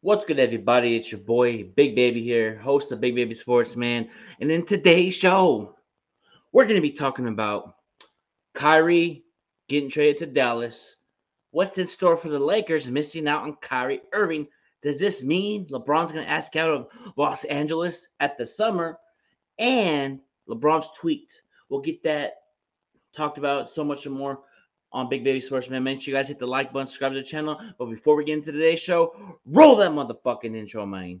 What's good, everybody? It's your boy, Big Baby here, host of Big Baby Sports Man. And in today's show, we're going to be talking about Kyrie getting traded to Dallas. What's in store for the Lakers missing out on Kyrie Irving? Does this mean LeBron's going to ask out of Los Angeles at the summer? And LeBron's tweet. We'll get that talked about so much more on Big Baby Sportsman. Make sure you guys hit the like button, subscribe to the channel. But before we get into today's show, roll that motherfucking intro, man.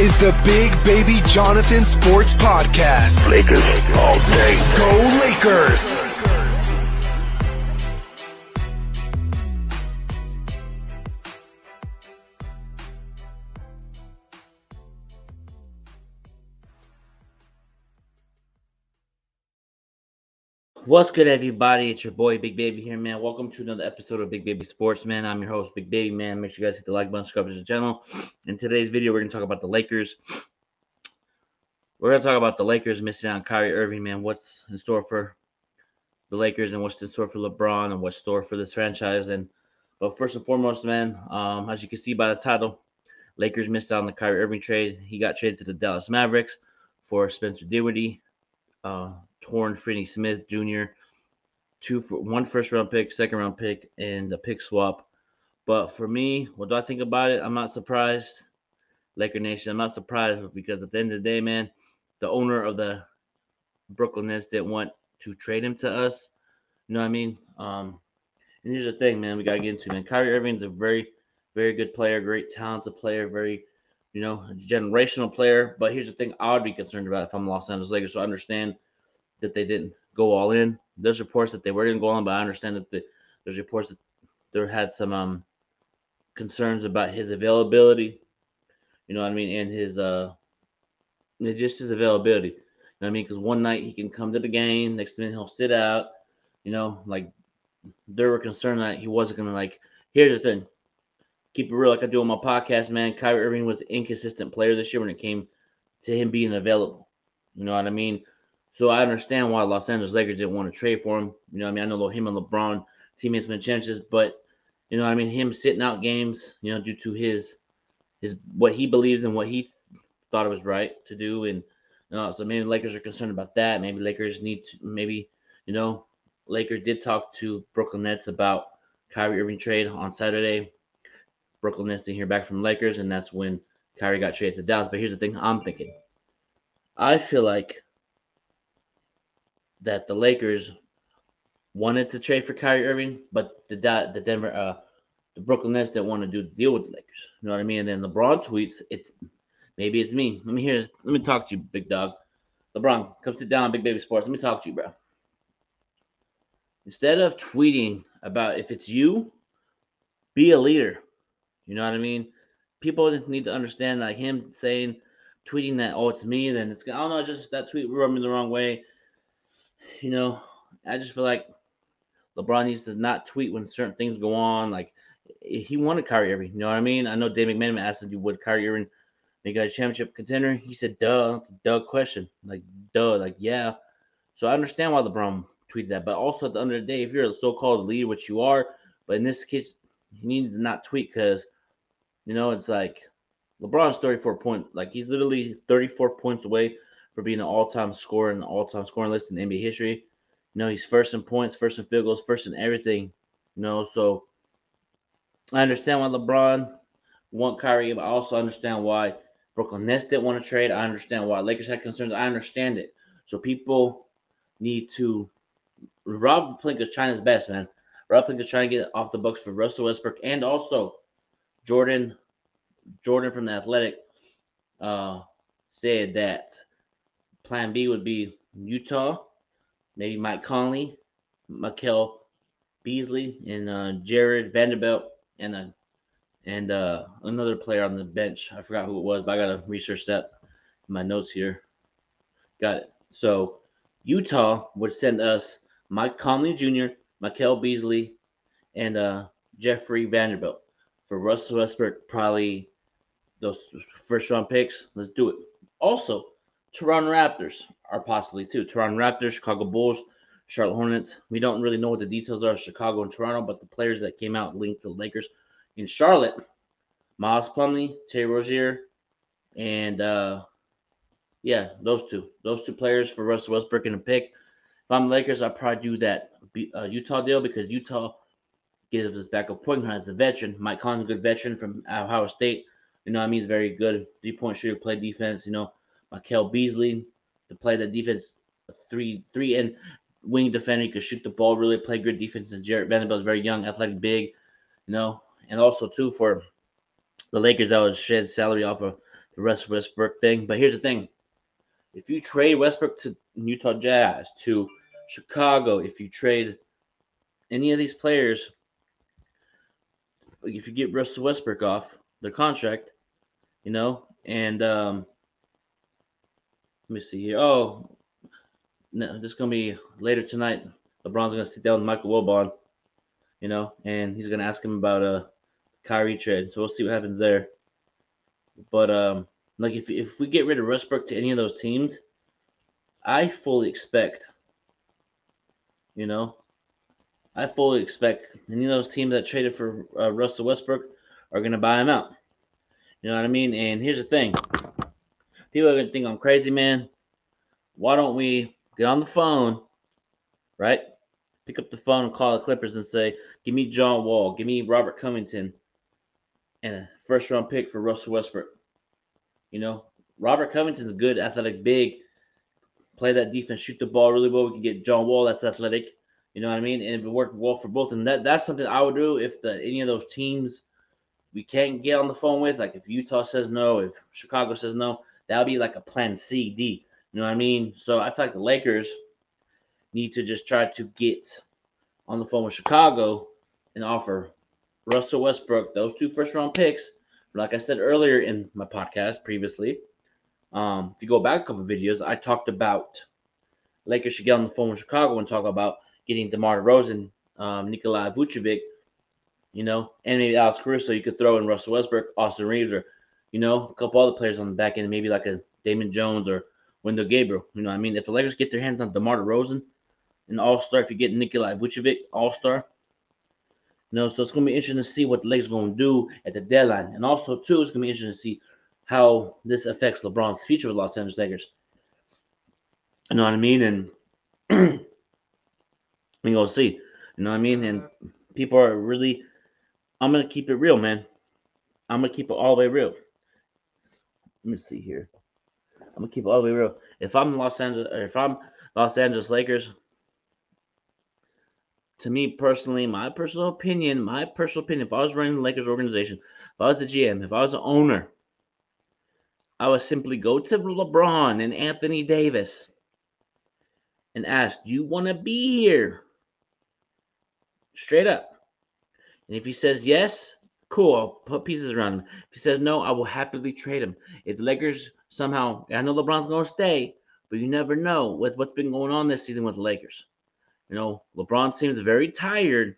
is the Big Baby Jonathan Sports Podcast. Lakers all day. Go Lakers! What's good, everybody? It's your boy, Big Baby here, man. Welcome to another episode of Big Baby Sports, man. I'm your host, Big Baby, man. Make sure you guys hit the like button, subscribe to the channel. In today's video, we're to talk about the Lakers. We're to talk about the Lakers missing out on Kyrie Irving, man. What's in store for the Lakers and what's in store for LeBron and what's in store for this franchise. And but first and foremost, man, um, as you can see by the title, Lakers missed out on the Kyrie Irving trade. He got traded to the Dallas Mavericks for Spencer Dinwiddie, uh, Dorian Finney Smith Jr., two for one first round pick, second round pick, and a pick swap. But for me, what do I think about it? I'm not surprised. Laker Nation, I'm not surprised because at the end of the day, man, the owner of the Brooklyn Nets didn't want to trade him to us. You know what I mean? Um, and here's the thing, man, we gotta get into man. Kyrie Irving's a very, very good player, great talented player, very, you know, generational player. But here's the thing I would be concerned about if I'm Los Angeles Lakers. So I understand that they didn't go all in. There's reports that they were gonna go on, but I understand that the, there's reports that there had some um concerns about his availability. You know what I mean, and his uh just his availability. You know what I mean? Because one night he can come to the game, next minute he'll sit out. You know, like they were concerned that he wasn't gonna like. Here's the thing: keep it real, like I do on my podcast, man. Kyrie Irving was an inconsistent player this year when it came to him being available. You know what I mean? So I understand why Los Angeles Lakers didn't want to trade for him. You know, what I mean, I know him and LeBron teammates been chances, but you know, what I mean, him sitting out games, you know, due to his his what he believes and what he thought it was right to do, and know, so maybe Lakers are concerned about that. Maybe Lakers need to maybe you know, Lakers did talk to Brooklyn Nets about Kyrie Irving trade on Saturday. Brooklyn Nets didn't hear back from Lakers, and that's when Kyrie got traded to Dallas. But here's the thing I'm thinking. I feel like that the Lakers wanted to trade for Kyrie Irving, but the the Denver uh the Brooklyn Nets didn't want to do deal with the Lakers. You know what I mean? And then LeBron tweets, it's maybe it's me. Let me hear let me talk to you, big dog. LeBron, come sit down, Big Baby Sports. Let me talk to you, bro. Instead of tweeting about if it's you, be a leader. You know what I mean? People need to understand like him saying, tweeting that, oh, it's me, then it's I don't know, just that tweet rubbed me the wrong way. You know, I just feel like LeBron needs to not tweet when certain things go on. Like he wanted Kyrie Irving. You know what I mean? I know Dave McMenamin asked him, would Kyrie Irving make a championship contender? He said, duh, duh question. Like, duh, like, yeah. So I understand why LeBron tweeted that. But also at the end of the day, if you're a so-called leader, which you are, but in this case, you need to not tweet because, you know, it's like LeBron's 34 point. Like he's literally 34 points away for being an all-time scorer in the all-time scoring list in NBA history. You know, he's first in points, first in field goals, first in everything. You know, so I understand why LeBron want Kyrie, but I also understand why Brooklyn Nets didn't want to trade. I understand why Lakers had concerns. I understand it. So people need to. Rob Pelinka's trying his best, man. Rob Pelinka's trying to get off the books for Russell Westbrook and also Jordan. Jovan from the Athletic uh, said that Plan B would be Utah, maybe Mike Conley, Malik Beasley, and uh, Jarred Vanderbilt, and uh, and uh, another player on the bench. I forgot who it was, but I gotta research that in my notes here. Got it. So Utah would send us Mike Conley Jr., Michael Beasley, and uh, Jeffrey Vanderbilt. For Russell Westbrook, probably those first round picks. Let's do it. Also, Toronto Raptors are possibly too. Toronto Raptors, Chicago Bulls, Charlotte Hornets. We don't really know what the details are of Chicago and Toronto, but the players that came out linked to the Lakers in Charlotte, Miles Plumlee, Terry Rozier, and uh, yeah, those two. Those two players for Russell Westbrook and a pick. If I'm Lakers, I'd probably do that uh, Utah deal because Utah gives us backup point guard as a veteran. Mike Conley's a good veteran from Ohio State. You know, I mean, he's very good three point shooter, play defense. You know, Michael Beasley to play the defense, three three and wing defender. He could shoot the ball, really play good defense. And Jarred Vanderbilt is very young, athletic, big. You know, and also too for the Lakers that would shed salary off of the rest Westbrook thing. But here's the thing: if you trade Westbrook to Utah Jazz to Chicago, if you trade any of these players, if you get Russell Westbrook off their contract, you know, and um, let me see here. Oh, no, this is gonna be later tonight. LeBron's gonna sit down with Michael Wilbon, you know, and he's gonna ask him about a Kyrie trade. So we'll see what happens there. But um, like if if we get rid of Westbrook to any of those teams, I fully expect you know, I fully expect any of those teams that traded for uh, Russell Westbrook are going to buy him out. You know what I mean? And here's the thing people are going to think I'm crazy, man. Why don't we get on the phone, right? Pick up the phone and call the Clippers and say, give me John Wall, give me Robert Covington, and a first round pick for Russell Westbrook. You know, Robert Covington's good, athletic, big, play that defense, shoot the ball really well. We can get John Wall that's athletic. You know what I mean? And it worked well for both. And that that's something I would do if the any of those teams we can't get on the phone with, like if Utah says no, if Chicago says no, that would be like a plan C, D. You know what I mean? So I feel like the Lakers need to just try to get on the phone with Chicago and offer Russell Westbrook those two first round picks. Like I said earlier in my podcast previously, um, if you go back a couple videos, I talked about Lakers should get on the phone with Chicago and talk about getting DeMar DeRozan, um, Nikolai Vucevic, you know, and maybe Alex Caruso. You could throw in Russell Westbrook, Austin Reaves, or you know, a couple other players on the back end, maybe like a Damian Jones or Wenyen Gabriel. You know, I mean, if the Lakers get their hands on DeMar DeRozan, an All Star, if you get Nikolai Vucevic, All Star. You know, so it's gonna be interesting to see what the Lakers gonna do at the deadline, and also too, it's gonna be interesting to see how this affects LeBron's future with Los Angeles Lakers. You know what I mean? And we gonna see. You know what I mean? And uh-huh. people are really I'm gonna keep it real, man. I'm gonna keep it all the way real. Let me see here. I'm gonna keep it all the way real. If I'm Los Angeles if I'm Los Angeles Lakers, to me personally, my personal opinion, my personal opinion, if I was running the Lakers organization, if I was the GM, if I was the owner, I would simply go to LeBron and Anthony Davis and ask, Do you want to be here? Straight up. And if he says yes, cool, I'll put pieces around him. If he says no, I will happily trade him. If the Lakers somehow, I know LeBron's going to stay, but you never know with what's been going on this season with the Lakers. You know, LeBron seems very tired.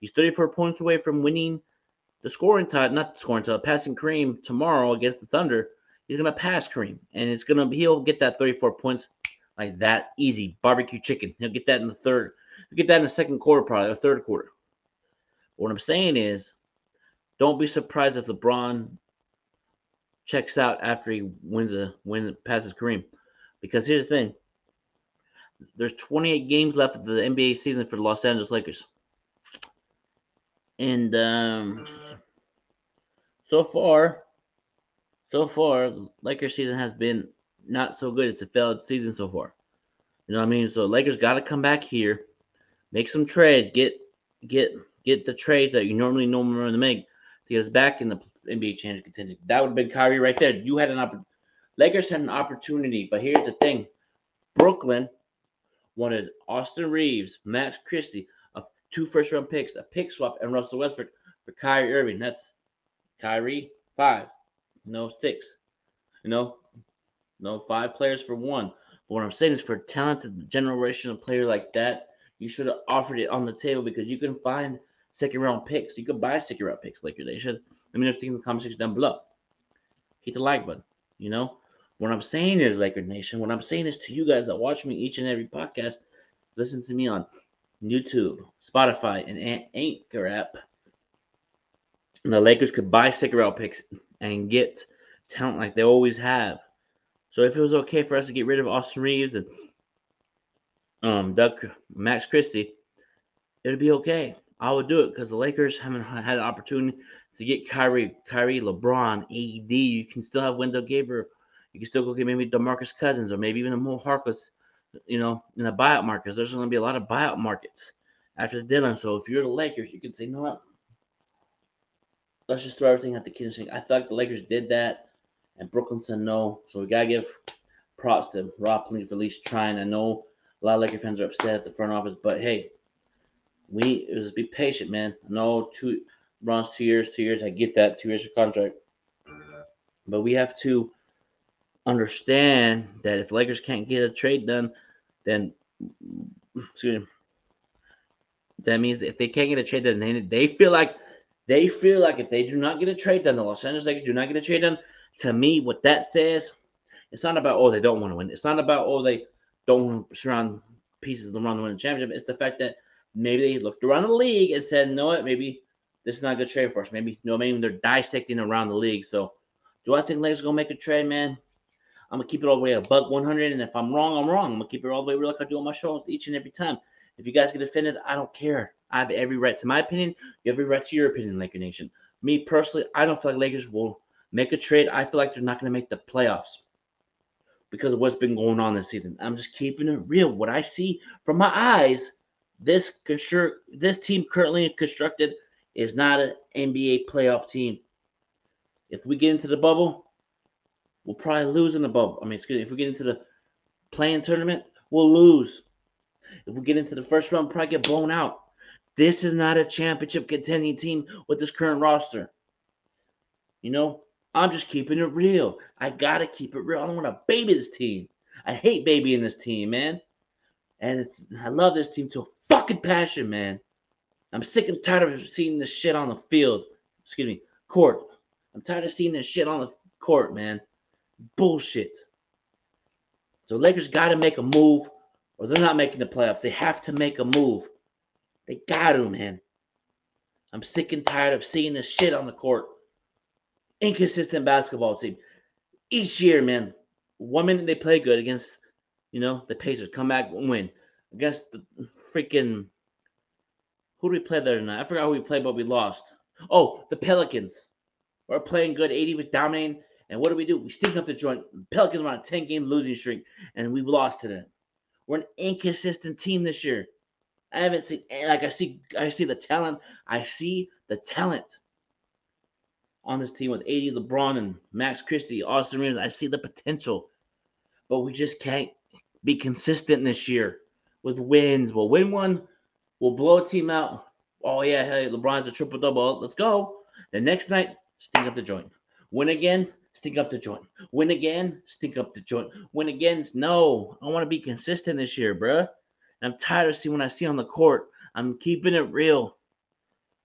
He's 34 points away from winning the scoring title, not the scoring title, passing Kareem tomorrow against the Thunder, he's gonna pass Kareem, and it's gonna be he'll get that 34 points like that easy. Barbecue chicken. He'll get that in the third. He'll get that in the second quarter, probably or third quarter. What I'm saying is, don't be surprised if LeBron checks out after he wins a win passes Kareem, because here's the thing. There's 28 games left of the NBA season for the Los Angeles Lakers. And um, so far, so far, Lakers season has been not so good. It's a failed season so far. You know what I mean? So Lakers got to come back here, make some trades, get get get the trades that you normally normally make to get us back in the NBA championship contention. That would have been Kyrie right there. You had an opportunity. Lakers had an opportunity, but here's the thing: Brooklyn wanted Austin Reaves, Max Christie, a two first round picks, a pick swap, and Russell Westbrook for Kyrie Irving. That's Kyrie five, no six. You know, no five players for one. But what I'm saying is, for a talented generational player like that, you should have offered it on the table because you can find second round picks. You can buy second round picks, Laker Nation. Let me know if you think in the comment section down below. Hit the like button. You know, what I'm saying is, Laker Nation, what I'm saying is to you guys that watch me each and every podcast, listen to me on YouTube, Spotify, and Anchor app. And the Lakers could buy second round picks and get talent like they always have. So if it was okay for us to get rid of Austin Reaves and um Doug Max Christie, it'd be okay. I would do it because the Lakers haven't had an opportunity to get Kyrie, Kyrie, LeBron, AD. You can still have Wenyen Gabriel. You can still go get maybe DeMarcus Cousins or maybe even a Mo Harkless, you know, in the buyout markets. There's going to be a lot of buyout markets after the deadline. So if you're the Lakers, you can say, no? Let's just throw everything at the kitchen sink. I thought the Lakers did that, and Brooklyn said no. So we got to give props to Rob Pelinka for at least trying. I know a lot of Laker fans are upset at the front office, but hey, we just be patient, man. No, two runs, two years, two years. I get that, two years of contract, but we have to understand that if Lakers can't get a trade done, then excuse me, that means if they can't get a trade done, they, they feel like they feel like if they do not get a trade done, the Los Angeles Lakers do not get a trade done. To me, what that says, it's not about oh they don't want to win. It's not about oh they don't surround pieces around to win the championship. It's the fact that maybe they looked around the league and said, "No, what? Maybe this is not a good trade for us. Maybe you know, maybe they're dissecting around the league." So, do I think Lakers gonna make a trade, man? I'm gonna keep it all the way a buck 100, and if I'm wrong, I'm wrong. I'm gonna keep it all the way real like I do on my shows each and every time. If you guys get offended, I don't care. I have every right to my opinion. You have every right to your opinion, Laker Nation. Me personally, I don't feel like Lakers will make a trade. I feel like they're not gonna make the playoffs because of what's been going on this season. I'm just keeping it real. What I see from my eyes, this construct this team currently constructed is not an NBA playoff team. If we get into the bubble, we'll probably lose in the bubble. I mean, excuse me, if we get into the play-in tournament, we'll lose. If we get into the first round, probably get blown out. This is not a championship contending team with this current roster. You know, I'm just keeping it real. I gotta keep it real. I don't want to baby this team. I hate babying this team, man. And I love this team to a fucking passion, man. I'm sick and tired of seeing this shit on the field. Excuse me, court. I'm tired of seeing this shit on the court, man. Bullshit. So Lakers got to make a move, or they're not making the playoffs. They have to make a move. They got to, man. I'm sick and tired of seeing this shit on the court inconsistent basketball team. Each year, man, one minute they play good against, you know, the Pacers, come back and win. Against the freaking who did we play there tonight? I forgot who we played, but we lost. Oh, the Pelicans. We're playing good. AD was dominating. And what do we do? We stink up the joint. Pelicans were on a 10 game losing streak, and we lost to them. We're an inconsistent team this year. I haven't seen like I see I see the talent. I see the talent on this team with AD, LeBron, and Max Christie, Austin Reaves. I see the potential, but we just can't be consistent this year with wins. We'll win one, we'll blow a team out. Oh yeah, hey, LeBron's a triple double. Let's go. The next night, stink up the joint. Win again, stink up the joint. Win again, stink up the joint. Win again. No, I want to be consistent this year, bruh. I'm tired of seeing what I see on the court. I'm keeping it real.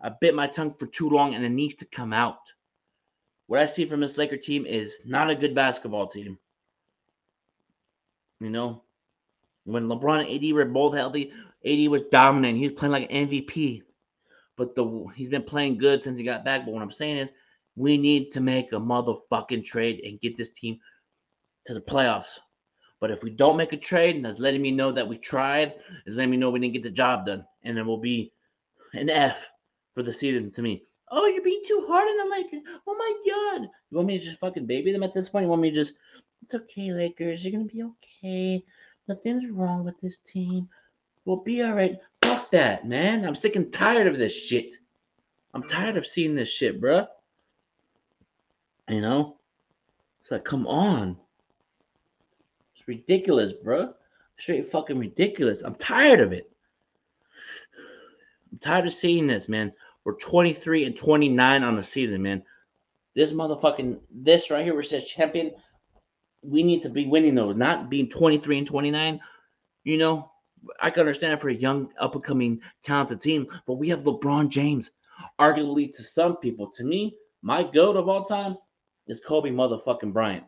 I bit my tongue for too long and it needs to come out. What I see from this Laker team is not a good basketball team. You know, when LeBron and AD were both healthy, AD was dominant. He was playing like an MVP. But the he's been playing good since he got back. But what I'm saying is, we need to make a motherfucking trade and get this team to the playoffs. But if we don't make a trade, that's letting me know that we tried. Is letting me know we didn't get the job done, and it will be an F for the season to me. Oh, you're being too hard on the Lakers. Oh my god. You want me to just fucking baby them at this point? You want me to just it's okay, Lakers, you're gonna be okay. Nothing's wrong with this team. We'll be alright. Fuck that, man. I'm sick and tired of this shit. I'm tired of seeing this shit, bruh. You know? It's like, come on. It's ridiculous, bruh. Straight fucking ridiculous. I'm tired of it. I'm tired of seeing this, man. We're 23 and 29 on the season, man. This motherfucking this right here, where it says champion, we need to be winning those, not being 23 and 29. You know, I can understand for a young, up and coming, talented team, but we have LeBron James. Arguably, to some people, to me, my goat of all time is Kobe motherfucking Bryant.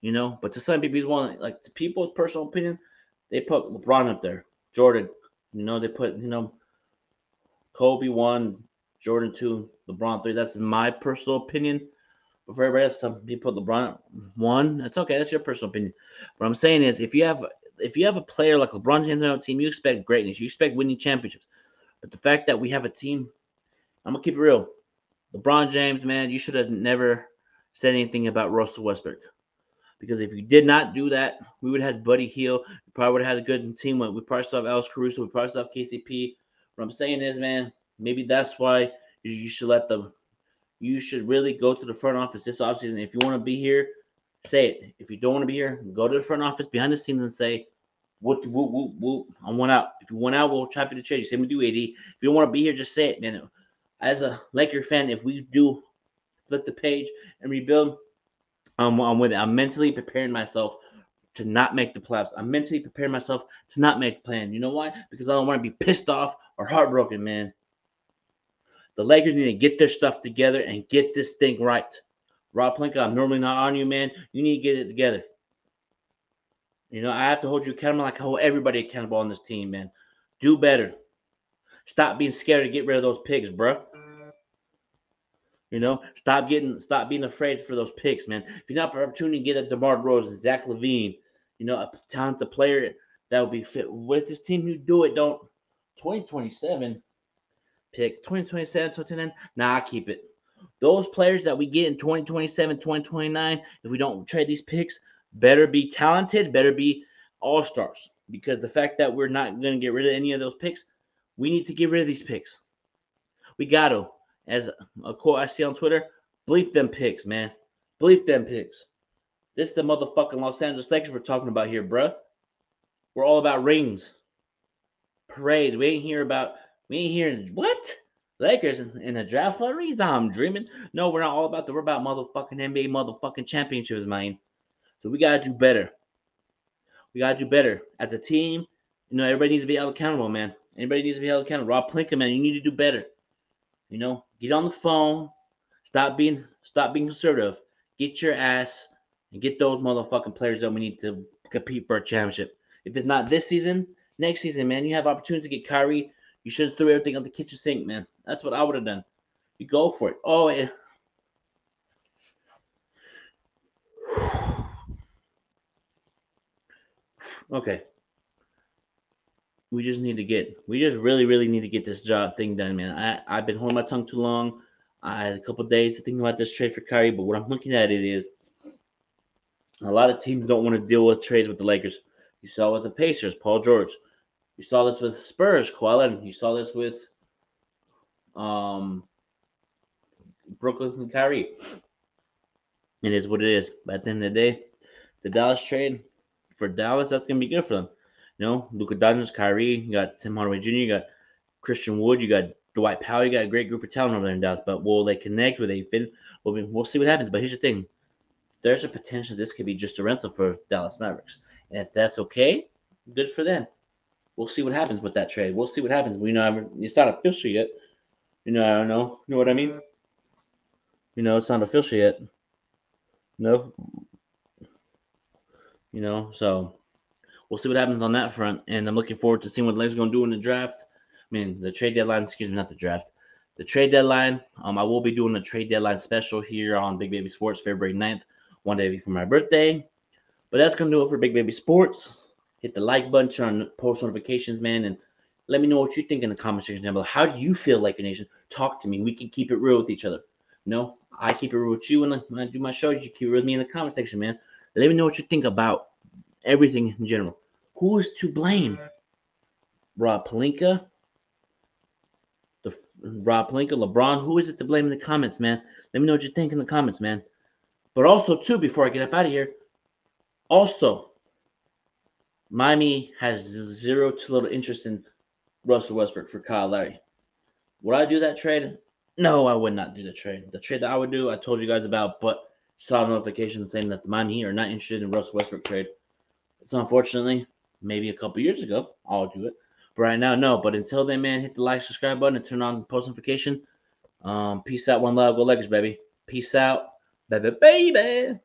You know, but to some people, he's one like to people's personal opinion, they put LeBron up there. Jordan, you know, they put, you know, Kobe one, Jordan two, LeBron three. That's my personal opinion. But for everybody else, some people LeBron one. That's okay. That's your personal opinion. What I'm saying is, if you have if you have a player like LeBron James on a team, you expect greatness. You expect winning championships. But the fact that we have a team, I'm gonna keep it real. LeBron James, man, you should have never said anything about Russell Westbrook. Because if you did not do that, we would have Buddy Hield. We probably would have had a good team. We probably still have Alex Caruso. We probably still have KCP. What I'm saying is, man, maybe that's why you should let them. You should really go to the front office this offseason. If you want to be here, say it. If you don't want to be here, go to the front office behind the scenes and say, "Whoop whoop whoop whoop." I want out. If you want out, we'll try to trade you. Same with you, AD. If you don't want to be here, just say it, man. As a Laker fan, if we do flip the page and rebuild, I'm, I'm with it. I'm mentally preparing myself to not make the playoffs. I'm mentally preparing myself to not make the plan. You know why? Because I don't want to be pissed off or heartbroken, man. The Lakers need to get their stuff together and get this thing right. Rob Pelinka, I'm normally not on you, man. You need to get it together. You know, I have to hold you accountable like I hold everybody accountable on this team, man. Do better. Stop being scared to get rid of those pigs, bro. You know, stop getting, stop being afraid for those picks, man. If you're not for opportunity to get a DeMar DeRozan, Zach LaVine, you know, a talented player that would be fit with this team, you do it. Don't 2027 pick 2027, 2029. Nah, I keep it. Those players that we get in 2027, 2029, if we don't trade these picks, better be talented, better be all stars. Because the fact that we're not going to get rid of any of those picks, we need to get rid of these picks. We got to as a quote I see on Twitter, bleep them picks, man. Bleep them picks. This is the motherfucking Los Angeles Lakers we're talking about here, bruh. We're all about rings, parades. We ain't here about we ain't hearing what Lakers in, the draft lotteries. I'm dreaming. No, we're not all about the. We're about motherfucking NBA motherfucking championships, man. So we gotta do better. We gotta do better as a team. You know, everybody needs to be held accountable, man. Anybody needs to be held accountable. Rob Pelinka, man, you need to do better. You know, get on the phone. Stop being stop being conservative. Get your ass and get those motherfucking players that we need to compete for a championship. If it's not this season, next season, man, you have opportunity to get Kyrie. You should have threw everything on the kitchen sink, man. That's what I would have done. You go for it. Oh, yeah. okay we just need to get we just really really need to get this job thing done man i i've been holding my tongue too long i had a couple days to think about this trade for Kyrie, but what i'm looking at it is a lot of teams don't want to deal with trades with the lakers you saw with the pacers paul george you saw this with spurs Kawhi you saw this with um brooklyn and Kyrie. it is what it is but at the end of the day the dallas trade for dallas that's going to be good for them you know, Luka Doncic, Kyrie, you got Tim Hardaway Jr., you got Christian Wood, you got Dwight Powell, you got a great group of talent over there in Dallas. But will they connect? Will they fit? Well, we'll see what happens. But here's the thing: there's a potential this could be just a rental for Dallas Mavericks, and if that's okay, good for them. We'll see what happens with that trade. We'll see what happens. We know it's not official yet. You know, I don't know. You know what I mean? You know, it's not official yet. No. You know, so we'll see what happens on that front. And I'm looking forward to seeing what the Lakers going to do in the draft. I mean, the trade deadline, excuse me, not the draft. The trade deadline. Um, I will be doing a trade deadline special here on Big Baby Sports February 9th, one day before my birthday. But that's to do it for Big Baby Sports. Hit the like button, turn on post notifications, man, and let me know what you think in the comment section down below. How do you feel, Laker Nation? Talk to me. We can keep it real with each other. Know, I keep it real with you, and when I do my shows, you keep it with me in the comment section, man. Let me know what you think about everything in general. Who is to blame? Rob Pelinka, the Rob Pelinka, LeBron. Who is it to blame in the comments, man? Let me know what you think in the comments, man. But also, too, before I get up out of here, also, Miami has zero to little interest in Russell Westbrook for Kyle Lowry. Would I do that trade? No, I would not do the trade. The trade that I would do, I told you guys about, but saw a notification saying that the Miami are not interested in Russell Westbrook trade. It's unfortunately maybe a couple years ago, I'll do it. But right now, no. But until then, man, hit the like, subscribe button, and turn on post notification. Um, peace out, one love, go Lakers, baby. Peace out, baby, baby.